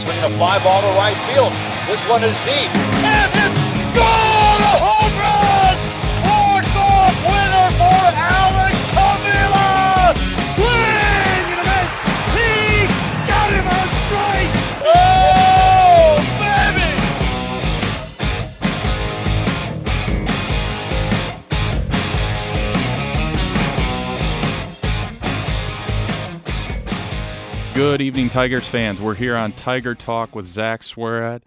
swinging a fly ball to right field. This one is deep. And it's gone! Good evening, Tigers fans. We're here on Tiger Talk with Zach Swerat.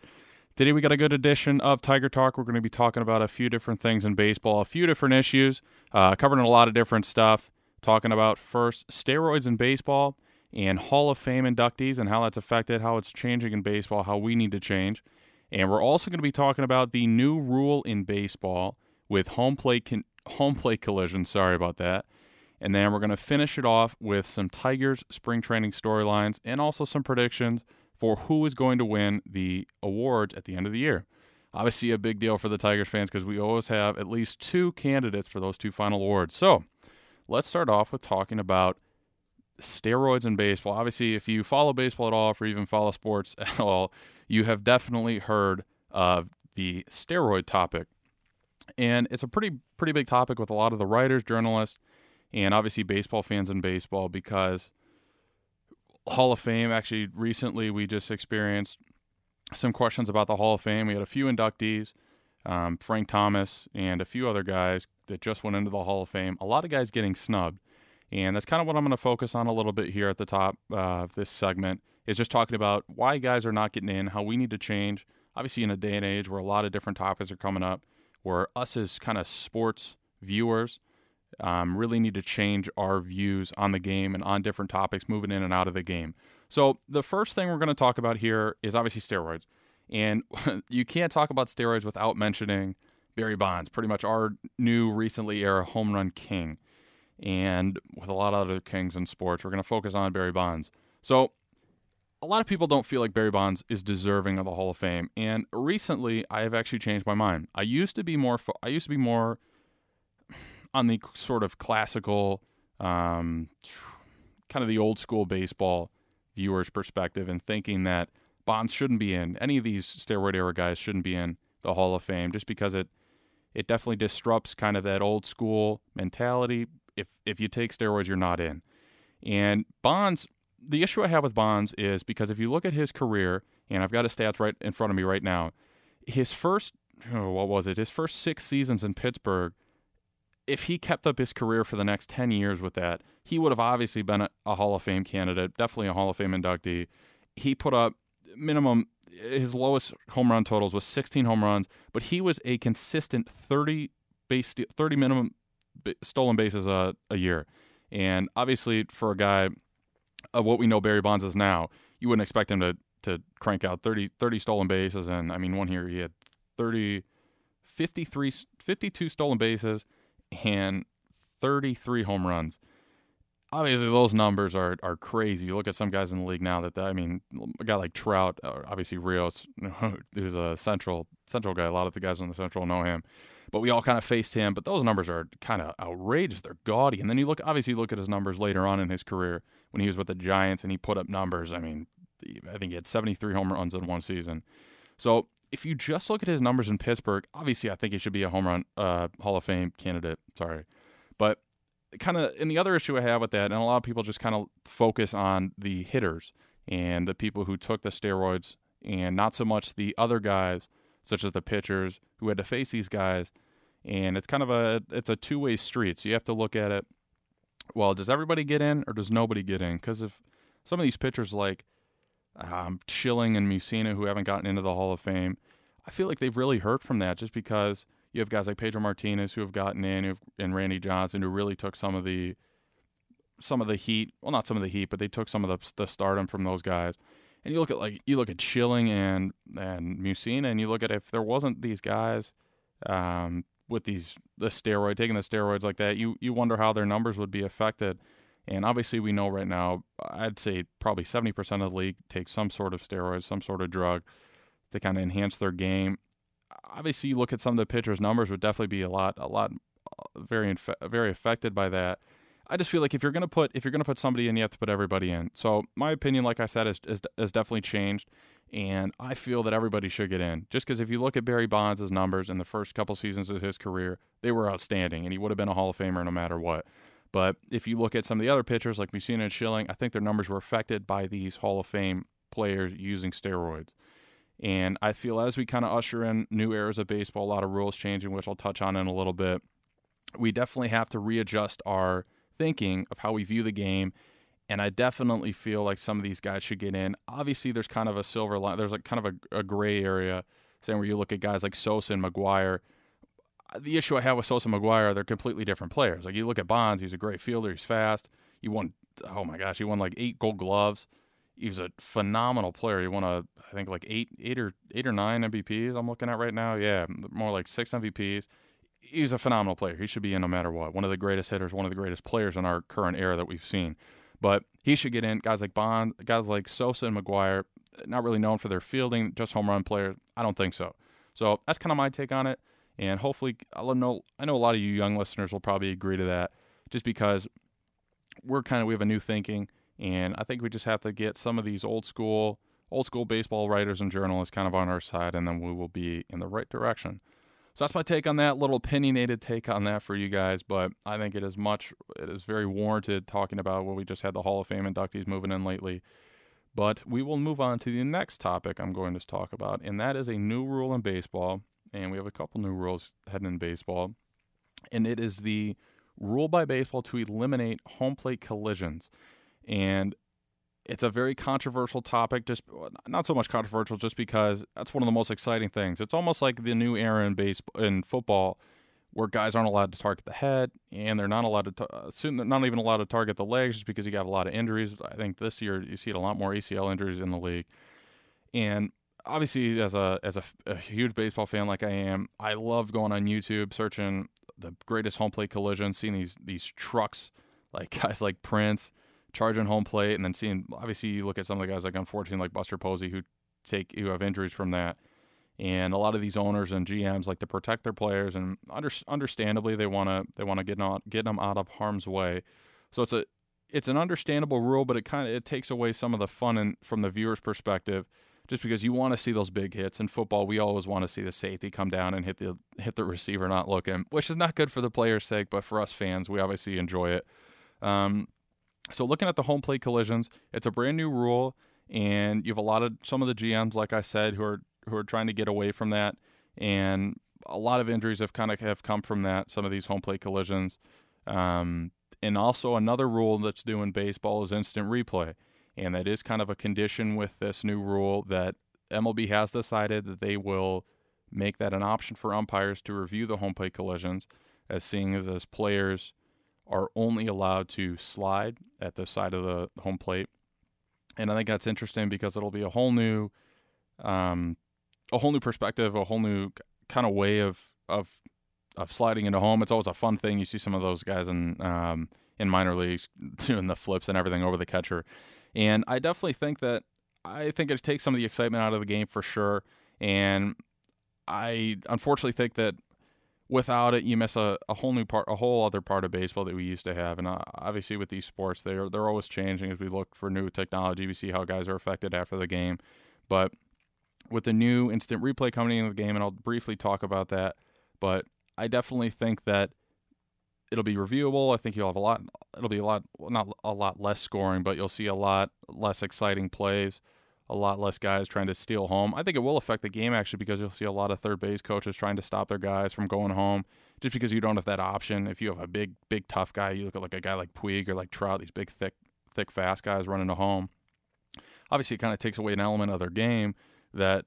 Today we got a good edition of Tiger Talk. We're going to be talking about a few different things in baseball, a few different issues, uh, covering a lot of different stuff. Talking about first steroids in baseball and Hall of Fame inductees and how that's affected, how it's changing in baseball, how we need to change. And we're also going to be talking about the new rule in baseball with home plate con- home plate collision. Sorry about that. And then we're going to finish it off with some Tigers spring training storylines and also some predictions for who is going to win the awards at the end of the year. Obviously, a big deal for the Tigers fans because we always have at least two candidates for those two final awards. So let's start off with talking about steroids in baseball. Obviously, if you follow baseball at all, or even follow sports at all, you have definitely heard of the steroid topic. And it's a pretty pretty big topic with a lot of the writers, journalists, and obviously baseball fans in baseball because Hall of Fame actually recently we just experienced some questions about the Hall of Fame. We had a few inductees, um, Frank Thomas and a few other guys that just went into the Hall of Fame. A lot of guys getting snubbed, and that's kind of what I'm going to focus on a little bit here at the top uh, of this segment. Is just talking about why guys are not getting in, how we need to change. Obviously, in a day and age where a lot of different topics are coming up, where us as kind of sports viewers um, really need to change our views on the game and on different topics moving in and out of the game. So, the first thing we're going to talk about here is obviously steroids. And you can't talk about steroids without mentioning Barry Bonds, pretty much our new recently era home run king. And with a lot of other kings in sports, we're going to focus on Barry Bonds. So, a lot of people don't feel like Barry Bonds is deserving of the Hall of Fame. And recently, I have actually changed my mind. I used to be more. Fo- I used to be more on the sort of classical, um, kind of the old school baseball viewers' perspective, and thinking that Bonds shouldn't be in any of these steroid era guys shouldn't be in the Hall of Fame, just because it it definitely disrupts kind of that old school mentality. If if you take steroids, you're not in. And Bonds, the issue I have with Bonds is because if you look at his career, and I've got his stats right in front of me right now, his first oh, what was it? His first six seasons in Pittsburgh if he kept up his career for the next 10 years with that, he would have obviously been a, a, Hall of Fame candidate, definitely a Hall of Fame inductee. He put up minimum, his lowest home run totals was 16 home runs, but he was a consistent 30 base, 30 minimum stolen bases a, a year. And obviously, for a guy of what we know Barry Bonds is now, you wouldn't expect him to, to crank out 30, 30 stolen bases. And I mean, one here he had 30, 53, 52 stolen bases and 33 home runs. Obviously, those numbers are are crazy. You look at some guys in the league now that I mean, a guy like Trout, uh, obviously Rios, who's a central central guy. A lot of the guys on the central know him, but we all kind of faced him. But those numbers are kind of outrageous. They're gaudy. And then you look, obviously, you look at his numbers later on in his career when he was with the Giants and he put up numbers. I mean, I think he had 73 home runs in one season. So if you just look at his numbers in Pittsburgh, obviously I think he should be a home run uh, Hall of Fame candidate. Sorry, but kind of and the other issue I have with that, and a lot of people just kind of focus on the hitters and the people who took the steroids, and not so much the other guys, such as the pitchers who had to face these guys. And it's kind of a it's a two way street. So you have to look at it. Well, does everybody get in or does nobody get in? Because if some of these pitchers like um, Schilling and Mussina who haven't gotten into the Hall of Fame. I feel like they've really hurt from that just because you have guys like Pedro Martinez who have gotten in and Randy Johnson who really took some of the some of the heat. Well, not some of the heat, but they took some of the, the stardom from those guys. And you look at like you look at Schilling and and Mussina, and you look at if there wasn't these guys um, with these the steroid taking the steroids like that, you you wonder how their numbers would be affected. And obviously, we know right now, I'd say probably 70% of the league takes some sort of steroids, some sort of drug to kind of enhance their game. Obviously, you look at some of the pitchers' numbers would definitely be a lot, a lot, uh, very, very affected by that. I just feel like if you're gonna put if you're gonna put somebody in, you have to put everybody in. So my opinion, like I said, is is, is definitely changed. And I feel that everybody should get in. Just because if you look at Barry Bonds' numbers in the first couple seasons of his career, they were outstanding, and he would have been a Hall of Famer no matter what. But if you look at some of the other pitchers like Mussina and Schilling, I think their numbers were affected by these Hall of Fame players using steroids. And I feel as we kind of usher in new eras of baseball, a lot of rules changing, which I'll touch on in a little bit, we definitely have to readjust our thinking of how we view the game. And I definitely feel like some of these guys should get in. Obviously, there's kind of a silver line, there's like kind of a, a gray area, saying where you look at guys like Sosa and McGwire. The issue I have with Sosa and McGwire, they're completely different players. Like you look at Bonds, he's a great fielder, he's fast. He won, oh my gosh, he won like eight gold gloves he was a phenomenal player. He won a I think like eight eight or eight or nine MVPs. I'm looking at right now. Yeah, more like six MVPs. He's a phenomenal player. He should be in no matter what. One of the greatest hitters, one of the greatest players in our current era that we've seen. But he should get in. Guys like Bond, guys like Sosa and McGwire, not really known for their fielding, just home run players. I don't think so. So that's kind of my take on it. And hopefully, I'll know. I know a lot of you young listeners will probably agree to that, just because we're kind of we have a new thinking and I think we just have to get some of these old school old school baseball writers and journalists kind of on our side, and then we will be in the right direction. So that's my take on that little opinionated take on that for you guys. But I think it is much, it is very warranted talking about what we just had the Hall of Fame inductees moving in lately. But we will move on to the next topic I'm going to talk about, and that is a new rule in baseball. And we have a couple new rules heading in baseball, and it is the rule by baseball to eliminate home plate collisions. And it's a very controversial topic just not so much controversial just because that's one of the most exciting things. It's almost like the new era in base in football where guys aren't allowed to target the head and they're not allowed to uh, soon they're not even allowed to target the legs just because you have a lot of injuries. I think this year you see a lot more acl injuries in the league. And obviously as a as a, a huge baseball fan like i am i love going on youtube searching the greatest home plate collisions seeing these these trucks like guys like prince charging home plate, and then seeing obviously you look at some of the guys like unfortunately like Buster Posey who take who have injuries from that, and a lot of these owners and GMs like to protect their players, and under, understandably they want to they want to get them get them out of harm's way. So it's a it's an understandable rule, but it kind of it takes away some of the fun and from the viewer's perspective. Just because you want to see those big hits in football, we always want to see the safety come down and hit the hit the receiver not looking, which is not good for the player's sake, but for us fans, we obviously enjoy it. Um, so looking at the home plate collisions, it's a brand new rule, and you have a lot of some of the GMs, like I said, who are who are trying to get away from that, and a lot of injuries have kind of have come from that. Some of these home plate collisions, um, and also another rule that's new in baseball is instant replay, and that is kind of a condition with this new rule that MLB has decided that they will make that an option for umpires to review the home plate collisions, as seeing as as players are only allowed to slide at the side of the home plate. And I think that's interesting because it'll be a whole new, um, a whole new perspective, a whole new kind of way of of of sliding into home. It's always a fun thing. You see some of those guys in um, in minor leagues doing the flips and everything over the catcher, and I definitely think that I think it takes some of the excitement out of the game for sure. And I unfortunately think that without it, you miss a, a whole new part, a whole other part of baseball that we used to have. And uh, obviously, with these sports, they're they're always changing as we look for new technology. We see how guys are affected after the game, but with the new instant replay coming into the game, and I'll briefly talk about that. But I definitely think that it'll be reviewable. I think you'll have a lot. It'll be a lot, not a lot less scoring, but you'll see a lot less exciting plays a lot less guys trying to steal home. I think it will affect the game actually because you'll see a lot of third base coaches trying to stop their guys from going home just because you don't have that option. If you have a big, big, tough guy, you look at like a guy like Puig or like Trout, these big, thick, thick, fast guys running to home. Obviously, it kind of takes away an element of their game that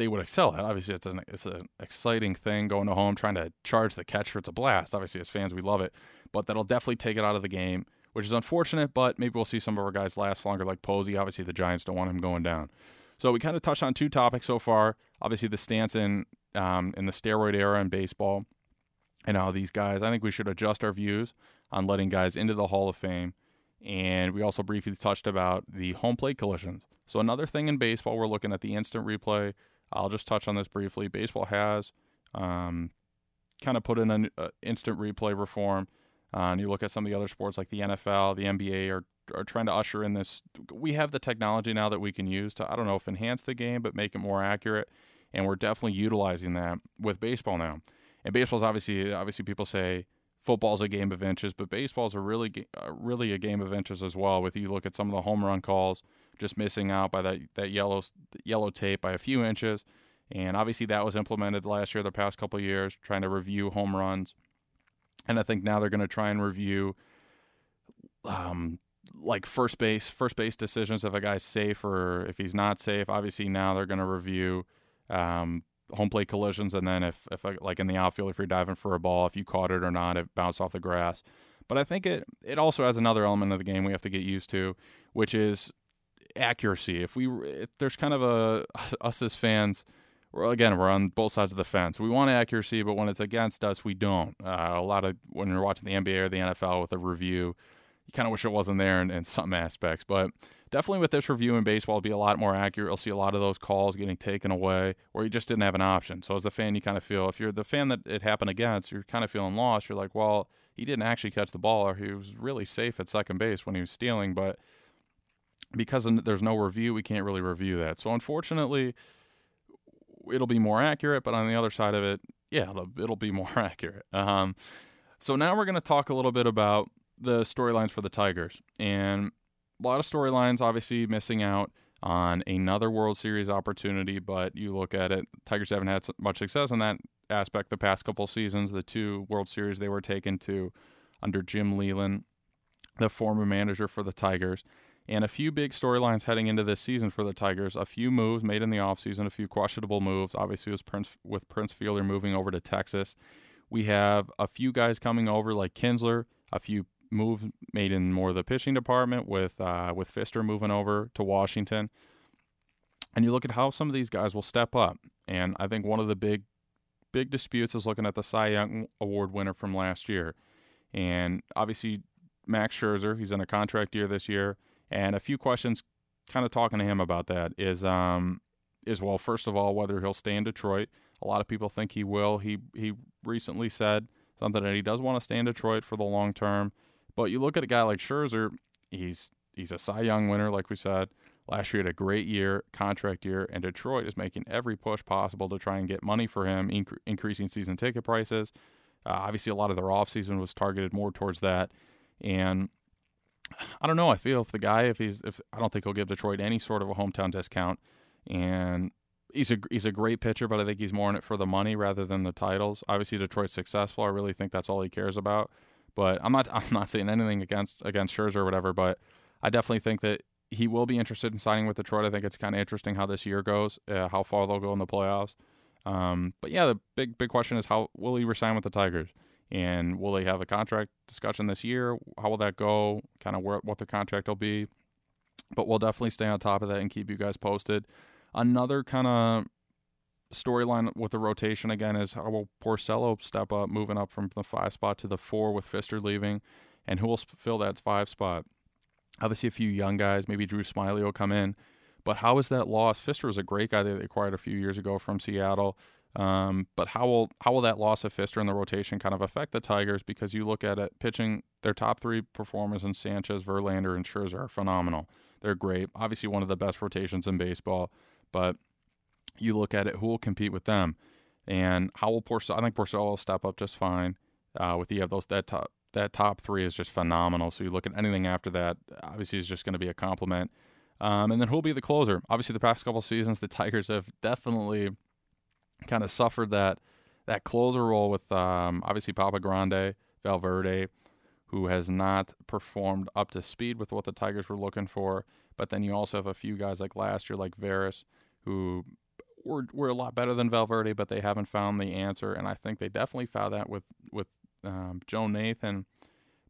they would excel at. Obviously, it's an it's an exciting thing going to home, trying to charge the catcher. It's a blast. Obviously, as fans, we love it, but that'll definitely take it out of the game which is unfortunate, but maybe we'll see some of our guys last longer, like Posey. Obviously, the Giants don't want him going down. So we kind of touched on two topics so far. Obviously, the stance in um, in the steroid era in baseball, and how these guys. I think we should adjust our views on letting guys into the Hall of Fame. And we also briefly touched about the home plate collisions. So another thing in baseball, we're looking at the instant replay. I'll just touch on this briefly. Baseball has um, kind of put in an uh, instant replay reform uh, and you look at some of the other sports like the NFL, the NBA are are trying to usher in this. We have the technology now that we can use to I don't know if enhance the game, but make it more accurate, and we're definitely utilizing that with baseball now. And baseball's obviously obviously people say football's a game of inches, but baseball's a really really a game of inches as well. With you look at some of the home run calls, just missing out by that that yellow yellow tape by a few inches, and obviously that was implemented last year, the past couple years, trying to review home runs, and I think now they're going to try and review, um, like first base first base decisions if a guy's safe or if he's not safe. Obviously now they're going to review. Um, home plate collisions, and then if, if like in the outfield, if you're diving for a ball, if you caught it or not, it bounced off the grass. But I think it it also has another element of the game we have to get used to, which is accuracy. If we if there's kind of a us as fans, we're, again we're on both sides of the fence. We want accuracy, but when it's against us, we don't. Uh, a lot of when you're watching the NBA or the NFL with a review, you kind of wish it wasn't there in, in some aspects, but definitely with this review in baseball, it'll be a lot more accurate. You'll see a lot of those calls getting taken away where you just didn't have an option. So as a fan, you kind of feel if you're the fan that it happened against, you're kind of feeling lost. You're like, well, he didn't actually catch the ball, or he was really safe at second base when he was stealing, but because there's no review, we can't really review that. So unfortunately, it'll be more accurate. But on the other side of it, yeah, it'll, it'll be more accurate. Um, so now we're going to talk a little bit about the storylines for the Tigers and a lot of storylines, obviously missing out on another World Series opportunity, but you look at it, Tigers haven't had much success in that aspect the past couple seasons. The two World Series they were taken to under Jim Leyland, the former manager for the Tigers, and a few big storylines heading into this season for the Tigers. A few moves made in the offseason, a few questionable moves. Obviously, was Prince with Prince Fielder moving over to Texas. We have a few guys coming over like Kinsler, a few moves made in more of the pitching department with uh, with Fister moving over to Washington. And you look at how some of these guys will step up. And I think one of the big big disputes is looking at the Cy Young Award winner from last year. And obviously Max Scherzer, he's in a contract year this year, and a few questions kind of talking to him about that is um is well first of all whether he'll stay in Detroit. A lot of people think he will. He he recently said something that he does want to stay in Detroit for the long term but you look at a guy like Scherzer, he's he's a Cy Young winner, like we said. Last year had a great year, contract year, and Detroit is making every push possible to try and get money for him, inc- increasing season ticket prices. Uh, obviously, a lot of their offseason was targeted more towards that. And I don't know. I feel if the guy, if he's, if I don't think he'll give Detroit any sort of a hometown discount. And he's a he's a great pitcher, but I think he's more in it for the money rather than the titles. Obviously, Detroit's successful. I really think that's all he cares about. But I'm not I'm not saying anything against against Scherzer or whatever. But I definitely think that he will be interested in signing with Detroit. I think it's kind of interesting how this year goes, uh, how far they'll go in the playoffs. Um, but yeah, the big big question is how will he resign with the Tigers, and will they have a contract discussion this year? How will that go? Kind of where what the contract will be. But we'll definitely stay on top of that and keep you guys posted. Another kind of storyline with the rotation again is how will Porcello step up, moving up from the five spot to the four with Fister leaving, and who will fill that five spot? Obviously, a few young guys, maybe Drew Smyly will come in, but how is that loss? Fister was a great guy that they acquired a few years ago from Seattle. Um, but how will how will that loss of Fister in the rotation kind of affect the Tigers? Because you look at it, pitching their top three performers in Sanchez, Verlander, and Scherzer are phenomenal. They're great. Obviously, one of the best rotations in baseball. But you look at it, who will compete with them? And how will Porcello? I think Porcello will step up just fine. Uh, with you have those that top that top three is just phenomenal. So you look at anything after that, obviously is just going to be a compliment. Um, and then who'll be the closer? Obviously, the past couple seasons, the Tigers have definitely kind of suffered that that closer role with um, obviously Papa Grande, Valverde, who has not performed up to speed with what the Tigers were looking for. But then you also have a few guys like last year, like Veras, who were were a lot better than Valverde, but they haven't found the answer. And I think they definitely found that with with um, Joe Nathan.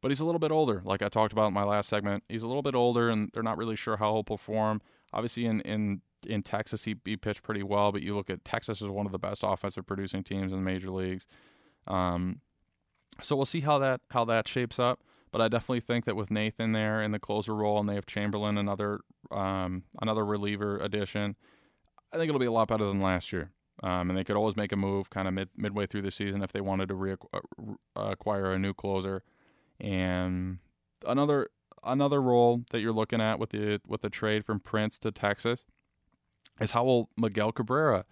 But he's a little bit older, like I talked about in my last segment. He's a little bit older, and they're not really sure how he'll perform. Obviously, in in in Texas, he, he pitched pretty well, but you look at Texas as one of the best offensive producing teams in the major leagues. Um, so we'll see how that how that shapes up. But I definitely think that with Nathan there in the closer role, and they have Chamberlain, another um, another reliever addition, I think it'll be a lot better than last year. Um, and they could always make a move kind of mid, midway through the season if they wanted to uh, a new closer. And another another role that you're looking at with the with the trade from Prince to Texas is how will Miguel Cabrera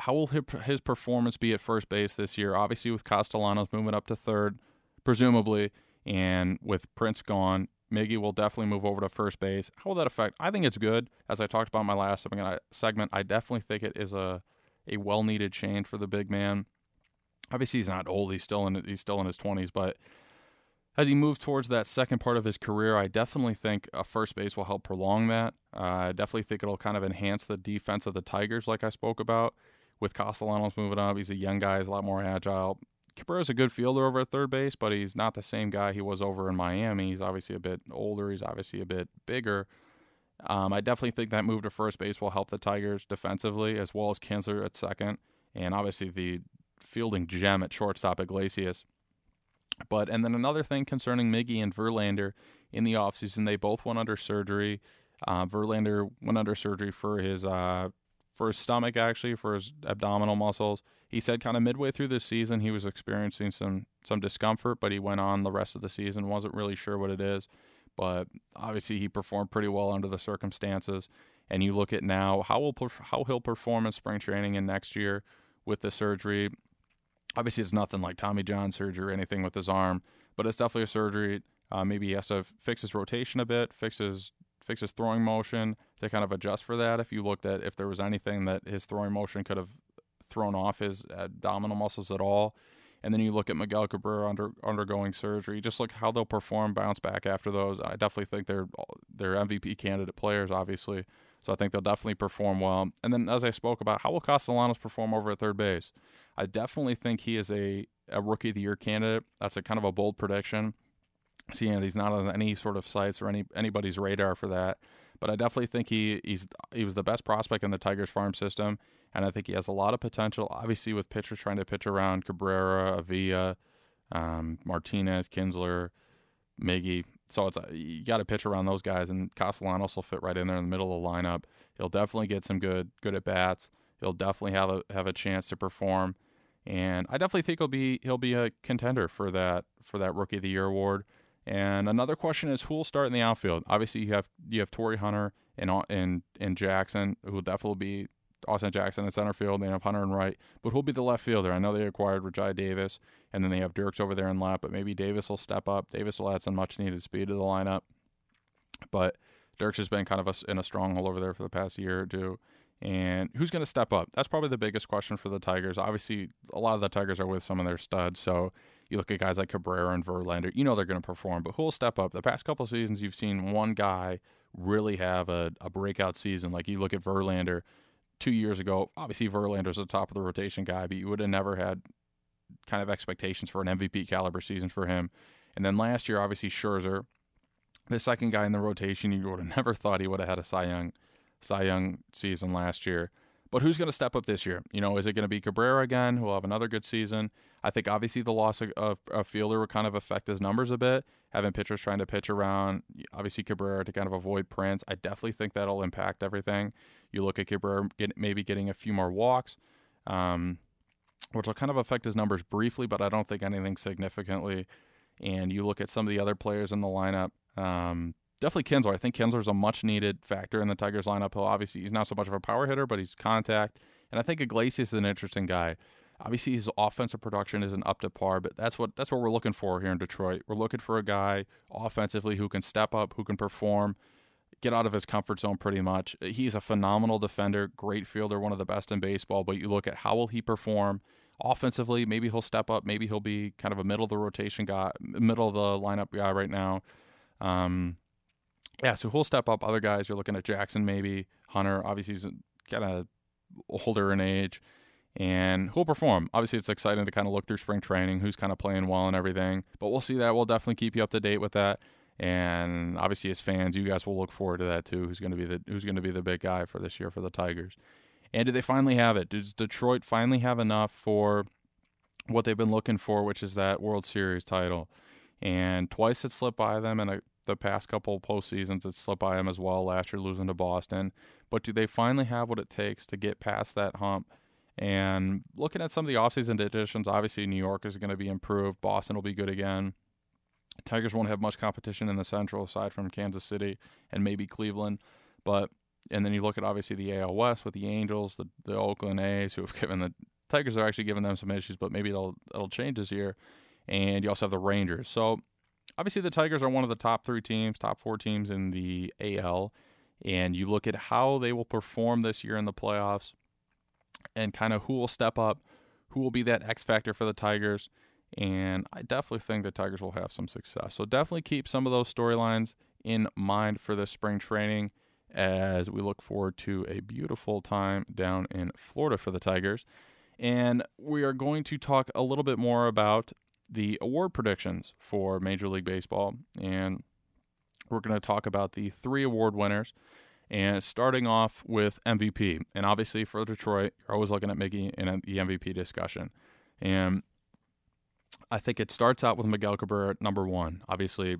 how will his performance be at first base this year? Obviously, with Castellanos moving up to third, presumably, and with Prince gone, Miggy will definitely move over to first base. How will that affect? I think it's good. As I talked about in my last segment, I definitely think it is a a well needed change for the big man. Obviously, he's not old. He's still in he's still in his twenties, but as he moves towards that second part of his career, I definitely think a first base will help prolong that. Uh, I definitely think it'll kind of enhance the defense of the Tigers, like I spoke about. With Castellanos moving up, he's a young guy, he's a lot more agile. Cabrera's a good fielder over at third base, but he's not the same guy he was over in Miami. He's obviously a bit older, he's obviously a bit bigger. Um, I definitely think that move to first base will help the Tigers defensively, as well as Kinsler at second, and obviously the fielding gem at shortstop Iglesias. But and then another thing concerning Miggy and Verlander in the offseason, they both went under surgery. Uh, Verlander went under surgery for his uh, for his stomach, actually, for his abdominal muscles. He said kind of midway through the season he was experiencing some some discomfort, but he went on the rest of the season. wasn't really sure what it is, but obviously he performed pretty well under the circumstances. And you look at now how will how he'll perform in spring training and next year with the surgery obviously it's nothing like Tommy John surgery or anything with his arm, but it's definitely a surgery. Uh, maybe he has to fix his rotation a bit, fix his fix his throwing motion to kind of adjust for that. If you looked at if there was anything that his throwing motion could have thrown off his abdominal muscles at all, and then you look at Miguel Cabrera under, undergoing surgery, just look how they'll perform, bounce back after those. I definitely think they're they're MVP candidate players, obviously. So I think they'll definitely perform well. And then, as I spoke about, how will Castellanos perform over at third base? I definitely think he is a, a rookie of the year candidate. That's a kind of a bold prediction. Seeing he's not on any sort of sites or any anybody's radar for that, but I definitely think he he's he was the best prospect in the Tigers farm system, and I think he has a lot of potential. Obviously, with pitchers trying to pitch around Cabrera, Avila, um, Martinez, Kinsler, Miggy, so it's uh, you got to pitch around those guys, and Castellanos will fit right in there in the middle of the lineup. He'll definitely get some good good at bats. He'll definitely have a have a chance to perform, and I definitely think he'll be he'll be a contender for that for that Rookie of the Year award. And another question is who will start in the outfield? Obviously, you have you have Torii Hunter and and and Jackson, who will definitely be Austin Jackson in center field. They have Hunter and right, but who'll be the left fielder? I know they acquired Rajai Davis, and then they have Dirks over there in left, but maybe Davis will step up. Davis will add some much needed speed to the lineup. But Dirks has been kind of a, in a stronghold over there for the past year or two. And who's going to step up? That's probably the biggest question for the Tigers. Obviously, a lot of the Tigers are with some of their studs. So you look at guys like Cabrera and Verlander, you know they're going to perform, but who will step up? The past couple seasons, you've seen one guy really have a, a breakout season. Like you look at Verlander, two years ago, obviously Verlander's the top of the rotation guy, but you would have never had kind of expectations for an MVP caliber season for him. And then last year, obviously Scherzer, the second guy in the rotation, you would have never thought he would have had a Cy Young, Cy Young season last year. But who's going to step up this year? You know, is it going to be Cabrera again, who will have another good season? I think obviously the loss of, of, of Fielder will kind of affect his numbers a bit. Having pitchers trying to pitch around, obviously Cabrera to kind of avoid Prince. I definitely think that'll impact everything. You look at Cabrera get, maybe getting a few more walks, um, which will kind of affect his numbers briefly, but I don't think anything significantly. And you look at some of the other players in the lineup. Um, definitely Kinsler. I think Kinsler's a much needed factor in the Tigers lineup. He'll obviously he's not so much of a power hitter, but he's contact. And I think Iglesias is an interesting guy. Obviously, his offensive production isn't up to par, but that's what that's what we're looking for here in Detroit. We're looking for a guy offensively who can step up, who can perform, get out of his comfort zone pretty much. He's a phenomenal defender, great fielder, one of the best in baseball. But you look at how will he perform offensively? Maybe he'll step up. Maybe he'll be kind of a middle of the rotation guy, middle of the lineup guy right now. Um, yeah, so he'll step up. Other guys, you're looking at Jackson, maybe Hunter. Obviously, he's kind of older in age, and who'll perform. Obviously, it's exciting to kind of look through spring training, who's kind of playing well and everything. But we'll see that. We'll definitely keep you up to date with that. And obviously, as fans, you guys will look forward to that too. Who's going to be the Who's going to be the big guy for this year for the Tigers? And do they finally have it? Does Detroit finally have enough for what they've been looking for, which is that World Series title? And twice it slipped by them, and the past couple postseasons it slipped by them as well. Last year losing to Boston, but do they finally have what it takes to get past that hump? And looking at some of the offseason additions, obviously New York is going to be improved. Boston will be good again. Tigers won't have much competition in the Central aside from Kansas City and maybe Cleveland, but and then you look at obviously the AL West with the Angels, the the Oakland A's, who have given the Tigers are actually giving them some issues, but maybe it'll it'll change this year. And you also have the Rangers. So obviously the Tigers are one of the top three teams, top four teams in the AL. And you look at how they will perform this year in the playoffs and kind of who will step up, who will be that X factor for the Tigers. And I definitely think the Tigers will have some success. So definitely keep some of those storylines in mind for this spring training as we look forward to a beautiful time down in Florida for the Tigers. And we are going to talk a little bit more about the award predictions for Major League Baseball. And we're going to talk about the three award winners. And starting off with MVP. And obviously for Detroit, you're always looking at making an, the MVP discussion. And I think it starts out with Miguel Cabrera number one. Obviously,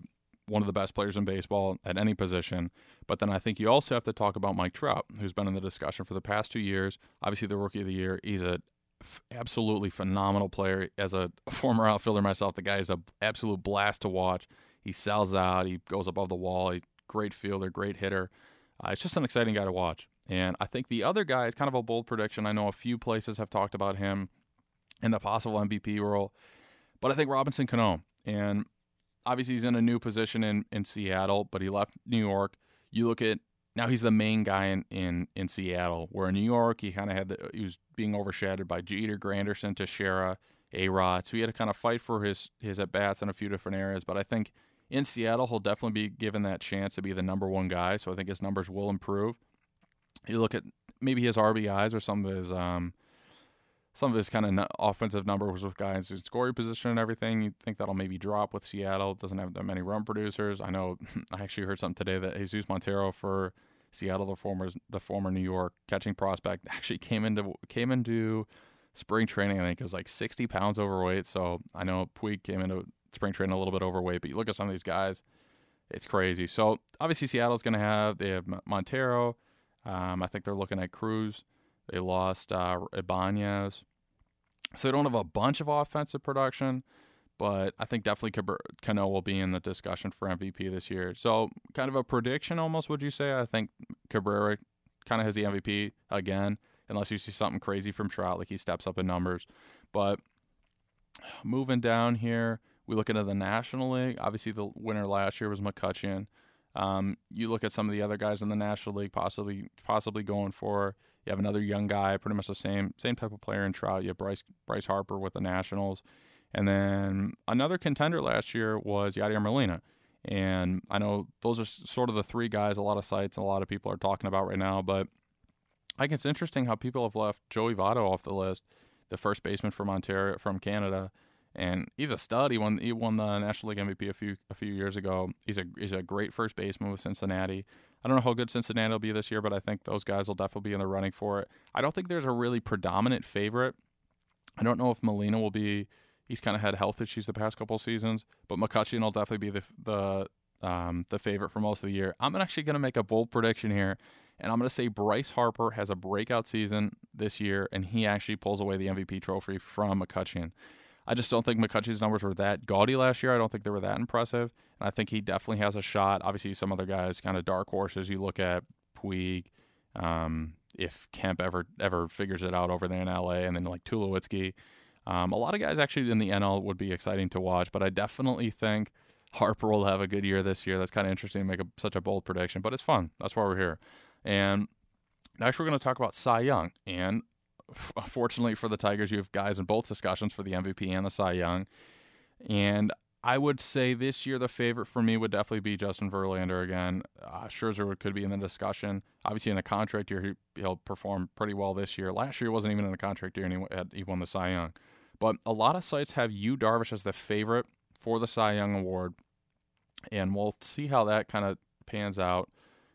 one of the best players in baseball at any position. But then I think you also have to talk about Mike Trout, who's been in the discussion for the past two years. Obviously, the rookie of the year. He's a f- absolutely phenomenal player. As a former outfielder myself, the guy is an absolute blast to watch. He sells out. He goes above the wall. He's great fielder, great hitter. Uh, it's just an exciting guy to watch. And I think the other guy is kind of a bold prediction. I know a few places have talked about him in the possible MVP role, but I think Robinson Cano. And obviously, he's in a new position in, in Seattle, but he left New York. You look at now he's the main guy in, in, in Seattle, where in New York he kind of had the, he was being overshadowed by Jeter, Granderson, Teixeira, A Rod. So he had to kind of fight for his his at bats in a few different areas. But I think in Seattle he'll definitely be given that chance to be the number one guy. So I think his numbers will improve. You look at maybe his RBIs or some of his um, some of his kind of offensive numbers with guys in scoring position and everything. You think that'll maybe drop with Seattle. It doesn't have that many run producers. I know. I actually heard something today that Jesus Montero for Seattle, the former the former New York catching prospect, actually came into came into spring training. I think it was like 60 pounds overweight. So I know Puig came into spring training a little bit overweight, but you look at some of these guys, it's crazy. So obviously Seattle's going to have they have Montero. Um, I think they're looking at Cruz. They lost uh, Ibanez. So they don't have a bunch of offensive production, but I think definitely Cano will be in the discussion for MVP this year. So kind of a prediction almost, would you say? I think Cabrera kind of has the MVP again, unless you see something crazy from Trout, like he steps up in numbers. But moving down here, we look into the National League. Obviously, the winner last year was McCutchen. Um, you look at some of the other guys in the National League, possibly possibly going for. You have another young guy, pretty much the same same type of player in Trout. You have Bryce Bryce Harper with the Nationals, and then another contender last year was Yadier Molina. And I know those are sort of the three guys a lot of sites and a lot of people are talking about right now. But I think it's interesting how people have left Joey Votto off the list, the first baseman from Ontario from Canada and he's a stud. He won he won the National League MVP a few a few years ago. He's a he's a great first baseman with Cincinnati. I don't know how good Cincinnati will be this year, but I think those guys will definitely be in the running for it. I don't think there's a really predominant favorite. I don't know if Molina will be. He's kind of had health issues the past couple seasons, but McCutchen will definitely be the the um, the favorite for most of the year. I'm actually going to make a bold prediction here, and I'm going to say Bryce Harper has a breakout season this year, and he actually pulls away the MVP trophy from McCutchen. I just don't think McCutchen's numbers were that gaudy last year. I don't think they were that impressive. And I think he definitely has a shot. Obviously, some other guys, kind of dark horses. You look at Puig, um, if Kemp ever ever figures it out over there in LA, and then like Tulowitzki. Um, a lot of guys actually in the NL would be exciting to watch, but I definitely think Harper will have a good year this year. That's kind of interesting to make a, such a bold prediction, but it's fun. That's why we're here. And next, we're going to talk about Cy Young. And fortunately for the Tigers, you have guys in both discussions for the MVP and the Cy Young. And I would say this year the favorite for me would definitely be Justin Verlander again. Uh, Scherzer could be in the discussion. Obviously, in a contract year, he, will perform pretty well this year. Last year, he wasn't even in a contract year, and he, had, he won the Cy Young. But a lot of sites have Yu Darvish as the favorite for the Cy Young award, and we'll see how that kind of pans out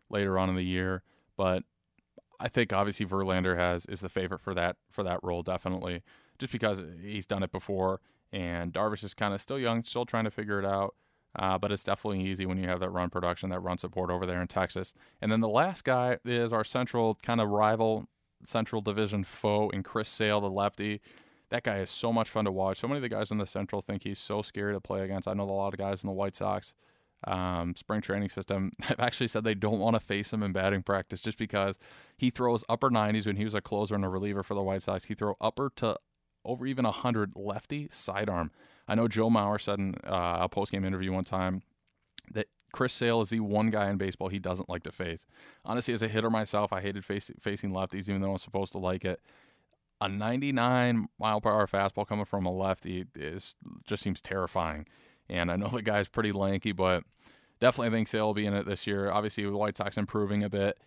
later on in the year. But I think obviously Verlander has is the favorite for that for that role definitely, just because he's done it before, and Darvish is kind of still young, still trying to figure it out. Uh, but it's definitely easy when you have that run production, that run support over there in Texas. And then the last guy is our central kind of rival, central division foe in Chris Sale, the lefty. That guy is so much fun to watch. So many of the guys in the Central think he's so scary to play against. I know a lot of guys in the White Sox um, spring training system have actually said they don't want to face him in batting practice just because he throws upper 90s when he was a closer and a reliever for the White Sox. He throw upper to over even 100 lefty sidearm. I know Joe Mauer said in uh, a post game interview one time that Chris Sale is the one guy in baseball he doesn't like to face. Honestly, as a hitter myself, I hated face, facing lefties, even though I'm supposed to like it. A 99 mile per hour fastball coming from a lefty is just seems terrifying. And I know the guy's pretty lanky, but definitely think Sale will be in it this year. Obviously, the White Sox improving a bit,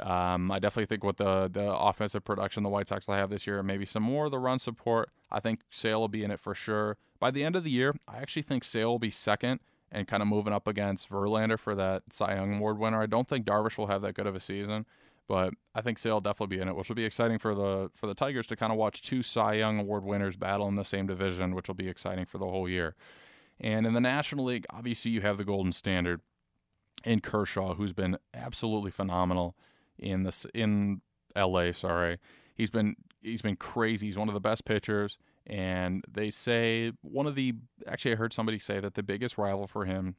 um, I definitely think with the the offensive production the White Sox will have this year, maybe some more of the run support, I think Sale will be in it for sure. By the end of the year, I actually think Sale will be second and kind of moving up against Verlander for that Cy Young Award winner. I don't think Darvish will have that good of a season, but I think Sale will definitely be in it, which will be exciting for the for the Tigers to kind of watch two Cy Young Award winners battle in the same division, which will be exciting for the whole year. And in the National League, obviously you have the Golden Standard in Kershaw, who's been absolutely phenomenal in this in LA. Sorry, he's been he's been crazy. He's one of the best pitchers. And they say one of the actually I heard somebody say that the biggest rival for him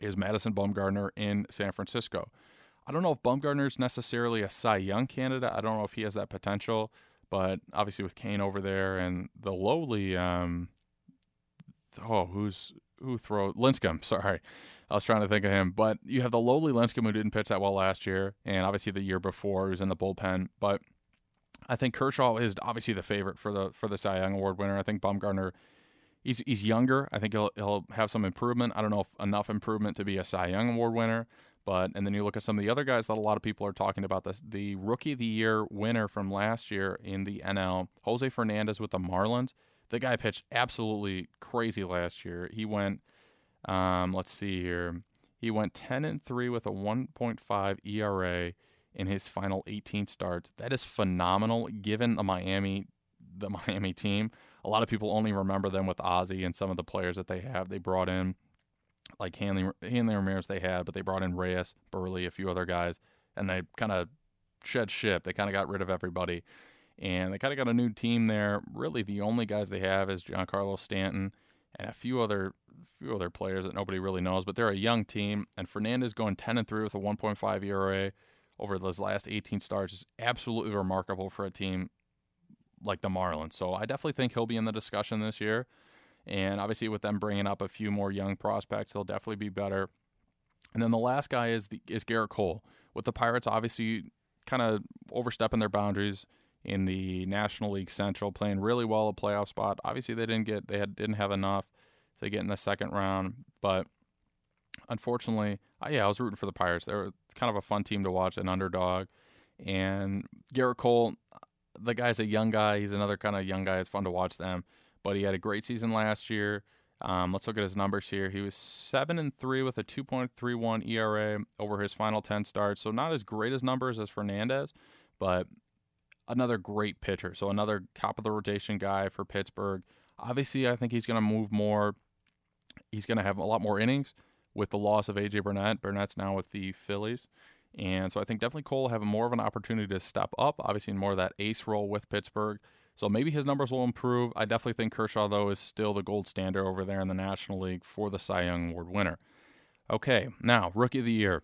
is Madison Bumgarner in San Francisco. I don't know if Bumgarner is necessarily a Cy Young candidate. I don't know if he has that potential, but obviously with Cain over there and the lowly, um, oh, who's who throw Lincecum? Sorry, I was trying to think of him, but you have the lowly Lincecum who didn't pitch that well last year, and obviously the year before he was in the bullpen, but I think Kershaw is obviously the favorite for the for the Cy Young Award winner. I think Bumgarner, he's he's younger. I think he'll he'll have some improvement. I don't know if enough improvement to be a Cy Young Award winner, but and then you look at some of the other guys that a lot of people are talking about. This the Rookie of the Year winner from last year in the NL, Jose Fernandez with the Marlins. The guy pitched absolutely crazy last year. He went, um, let's see here, he went ten and three with a 1.5 ERA in his final 18 starts. That is phenomenal given the Miami the Miami team. A lot of people only remember them with Ozzie and some of the players that they have. They brought in like Hanley Hanley Ramirez they had, but they brought in Reyes, Buehrle, a few other guys, and they kind of shed ship. They kind of got rid of everybody. And they kind of got a new team there. Really, the only guys they have is Giancarlo Stanton and a few other few other players that nobody really knows. But they're a young team. And Fernandez going 10 and three with a 1.5 ERA over those last 18 starts is absolutely remarkable for a team like the Marlins. So I definitely think he'll be in the discussion this year. And obviously, with them bringing up a few more young prospects, they'll definitely be better. And then the last guy is the, is Gerrit Cole with the Pirates. Obviously, kind of overstepping their boundaries in the National League Central, playing really well a playoff spot. Obviously, they didn't get they had, didn't have enough to get in the second round, but unfortunately, uh, yeah, I was rooting for the Pirates. They were kind of a fun team to watch, an underdog. And Gerrit Cole, the guy's a young guy. He's another kind of young guy. It's fun to watch them. But he had a great season last year. Um, let's look at his numbers here. He was seven and three with a 2.31 ERA over his final 10 starts. So not as great as numbers as Fernandez, but another great pitcher. So another top of the rotation guy for Pittsburgh. Obviously, I think he's going to move more. He's going to have a lot more innings with the loss of AJ Burnett. Burnett's now with the Phillies. And so I think definitely Cole will have more of an opportunity to step up, obviously in more of that ace role with Pittsburgh. So maybe his numbers will improve. I definitely think Kershaw, though, is still the gold standard over there in the National League for the Cy Young Award winner. Okay, now, Rookie of the Year.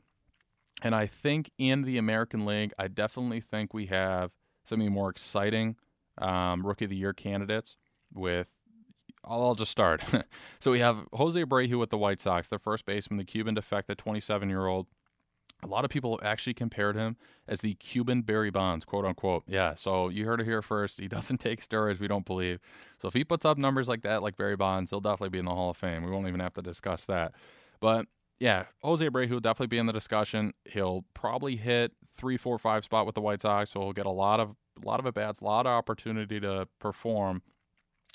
And I think in the American League, I definitely think we have some of the more exciting um, Rookie of the Year candidates with I'll, I'll just start. so we have Jose Abreu with the White Sox, the first baseman, the Cuban defect, the 27 year old. A lot of people actually compared him as the Cuban Barry Bonds, quote unquote. Yeah, so you heard it here first. He doesn't take steroids, we don't believe. So if he puts up numbers like that, like Barry Bonds, he'll definitely be in the Hall of Fame. We won't even have to discuss that. But yeah, Jose Abreu will definitely be in the discussion. He'll probably hit three, four, five spot with the White Sox, so he'll get a lot of a lot of at bats, a lot of opportunity to perform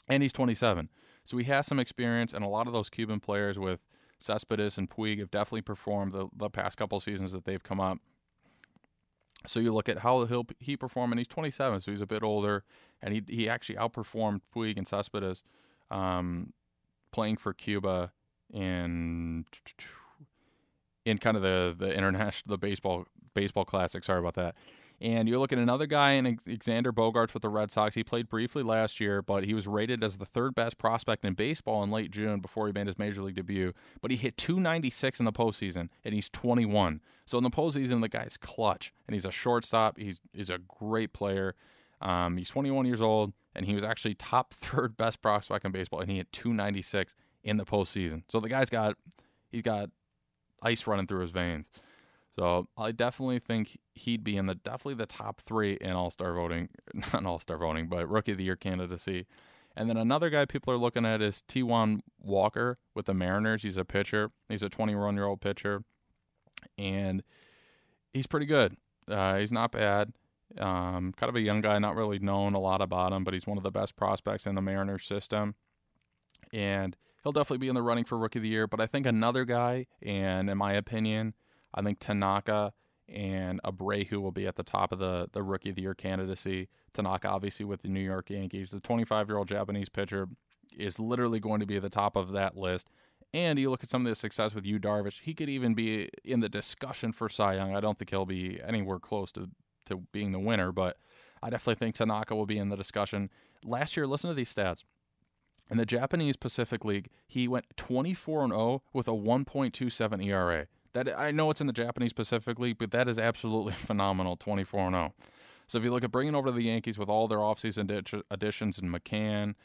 and he's 27. So he has some experience, and a lot of those Cuban players with Cespedes and Puig have definitely performed the, the past couple seasons that they've come up. So you look at how he'll he perform, and he's 27, so he's a bit older, and he he actually outperformed Puig and Cespedes, um, playing for Cuba in in kind of the the international the baseball Baseball Classic. Sorry about that. And you look at another guy in Xander Bogaerts with the Red Sox. He played briefly last year, but he was rated as the third best prospect in baseball in late June before he made his major league debut. But he hit 296 in the postseason, and he's 21. So in the postseason, the guy's clutch, and he's a shortstop. He's he's a great player. Um, he's 21 years old, and he was actually top third best prospect in baseball, and he hit 296 in the postseason. So the guy's got he's got ice running through his veins. So I definitely think he'd be in the definitely the top three in All Star voting, not All Star voting, but Rookie of the Year candidacy. And then another guy people are looking at is Taijuan Walker with the Mariners. He's a pitcher. He's a 21 year old pitcher, and he's pretty good. Uh, he's not bad. Um, kind of a young guy, not really known a lot about him, but he's one of the best prospects in the Mariners system. And he'll definitely be in the running for Rookie of the Year. But I think another guy, and in my opinion, I think Tanaka and Abreu will be at the top of the, the Rookie of the Year candidacy. Tanaka, obviously, with the New York Yankees. The 25 year old Japanese pitcher is literally going to be at the top of that list. And you look at some of the success with Yu Darvish, he could even be in the discussion for Cy Young. I don't think he'll be anywhere close to, to being the winner, but I definitely think Tanaka will be in the discussion. Last year, listen to these stats. In the Japanese Pacific League, he went 24 0 with a 1.27 ERA. That I know it's in the Japanese Pacific League, but that is absolutely phenomenal. 24 0. So if you look at bringing over the Yankees with all their offseason additions in McCann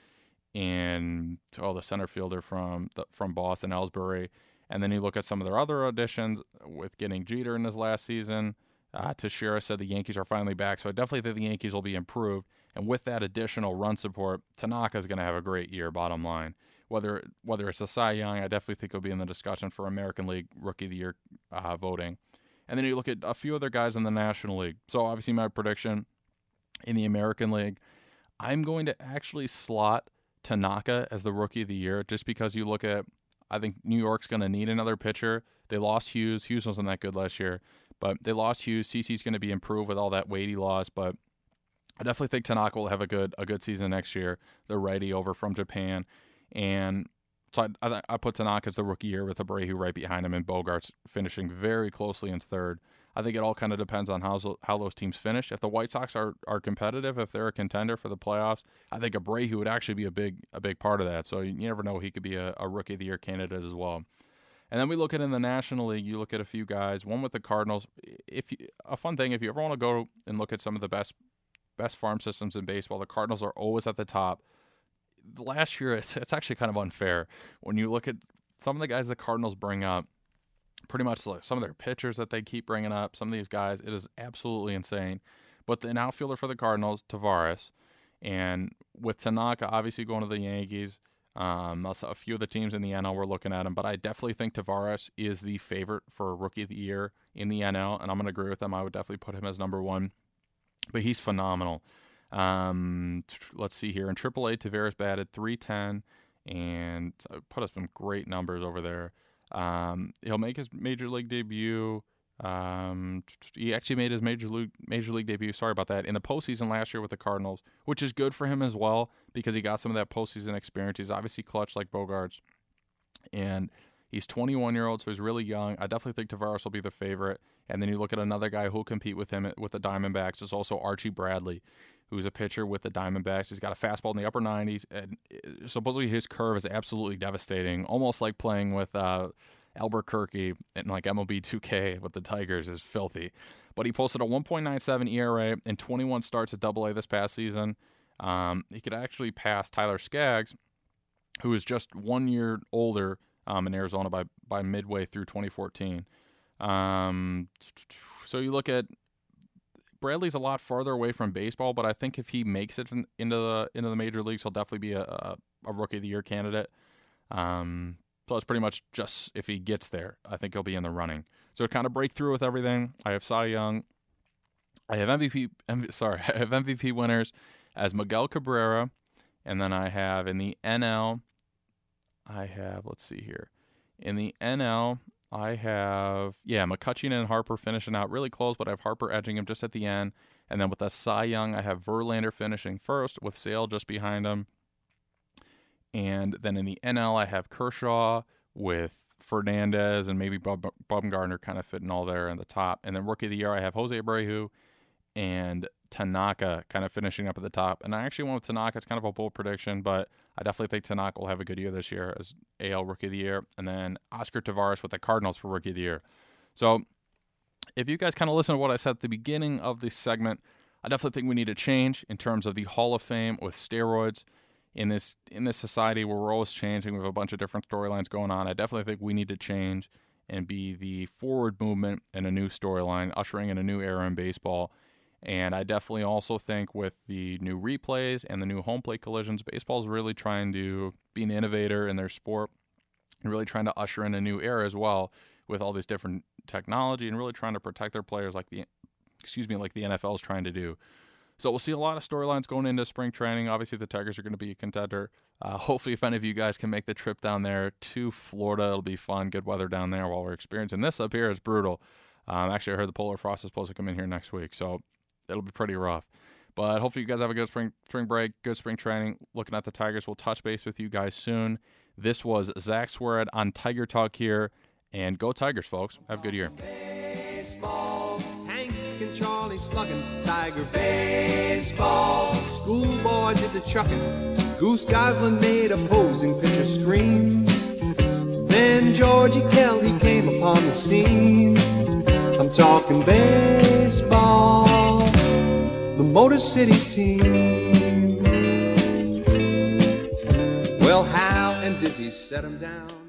and oh the center fielder from the, from Boston Ellsbury, and then you look at some of their other additions with getting Jeter in his last season. Uh, said the Yankees are finally back, so I definitely think the Yankees will be improved. And with that additional run support, Tanaka is going to have a great year. Bottom line, whether whether it's a Cy Young, I definitely think he'll be in the discussion for American League Rookie of the Year uh, voting. And then you look at a few other guys in the National League. So obviously, my prediction in the American League, I'm going to actually slot Tanaka as the Rookie of the Year, just because you look at. I think New York's going to need another pitcher. They lost Hughes. Hughes wasn't that good last year, but they lost Hughes. CC's going to be improved with all that weight he lost, but I definitely think Tanaka will have a good a good season next year. The righty over from Japan, and so I, I, I put Tanaka as the rookie year with Abreu right behind him and Bogaerts finishing very closely in third. I think it all kind of depends on how how those teams finish. If the White Sox are, are competitive, if they're a contender for the playoffs, I think Abreu would actually be a big a big part of that. So you never know; he could be a, a rookie of the year candidate as well. And then we look at in the National League, you look at a few guys. One with the Cardinals. If you, a fun thing, if you ever want to go and look at some of the best best farm systems in baseball. The Cardinals are always at the top. Last year, it's, it's actually kind of unfair when you look at some of the guys the Cardinals bring up. Pretty much like some of their pitchers that they keep bringing up. Some of these guys, it is absolutely insane. But the outfielder for the Cardinals, Taveras, and with Tanaka obviously going to the Yankees, um, a few of the teams in the NL were looking at him, but I definitely think Taveras is the favorite for Rookie of the Year in the NL, and I'm going to agree with them. I would definitely put him as number one but he's phenomenal. Um, let's see here in AAA, Taveras batted 310 and put up some great numbers over there. Um, he'll make his major league debut. Um, he actually made his major league major league debut. Sorry about that in the postseason last year with the Cardinals, which is good for him as well because he got some of that postseason experience. He's obviously clutch like Bogaerts, and He's 21 year old, so he's really young. I definitely think Taveras will be the favorite. And then you look at another guy who'll compete with him with the Diamondbacks is also Archie Bradley, who's a pitcher with the Diamondbacks. He's got a fastball in the upper 90s, and uh, supposedly his curve is absolutely devastating, almost like playing with uh, Alburquerque and like MLB 2K with the Tigers is filthy. But he posted a 1.97 ERA and 21 starts at AA this past season. Um, he could actually pass Tyler Skaggs, who is just one year older um, in Arizona by by midway through 2014. Um, so you look at Bradley's a lot farther away from baseball, but I think if he makes it in, into the into the major leagues, he'll definitely be a, a, a rookie of the year candidate. Um, so it's pretty much just if he gets there, I think he'll be in the running. So to kind of break through with everything. I have Cy Young. I have MVP. M- sorry, I have MVP winners as Miguel Cabrera, and then I have in the NL I have, let's see here. In the NL, I have, yeah, McCutchen and Harper finishing out really close, but I have Harper edging him just at the end. And then with the Cy Young, I have Verlander finishing first with Sale just behind him. And then in the NL, I have Kershaw with Fernandez and maybe Bub- Bumgarner kind of fitting all there in the top. And then rookie of the year, I have Jose Abreu and Tanaka kind of finishing up at the top. And I actually went with Tanaka. It's kind of a bold prediction, but I definitely think Tanaka will have a good year this year as AL Rookie of the Year. And then Oscar Taveras with the Cardinals for Rookie of the Year. So if you guys kind of listen to what I said at the beginning of this segment, I definitely think we need a change in terms of the Hall of Fame with steroids in this in this society where we're always changing. We have a bunch of different storylines going on. I definitely think we need to change and be the forward movement in a new storyline, ushering in a new era in baseball. And I definitely also think with the new replays and the new home plate collisions, baseball is really trying to be an innovator in their sport and really trying to usher in a new era as well with all this different technology and really trying to protect their players like the excuse me like the NFL is trying to do. So we'll see a lot of storylines going into spring training. Obviously, the Tigers are going to be a contender. Uh, hopefully, if any of you guys can make the trip down there to Florida, it'll be fun. Good weather down there while we're experiencing this up here is brutal. Um, actually, I heard the polar frost is supposed to come in here next week, so it'll be pretty rough. But hopefully, you guys have a good spring spring break, good spring training. Looking at the Tigers, we'll touch base with you guys soon. This was Zach Swearad on Tiger Talk here, and go Tigers, folks. Have a good year. Baseball, Hank and Charlie slugging, Tiger baseball. Schoolboy did the chucking, Goose made opposing scream. Then Georgie Kelly came upon the scene. I'm talking baseball, Motor City team. Well, Hal and Dizzy set him down.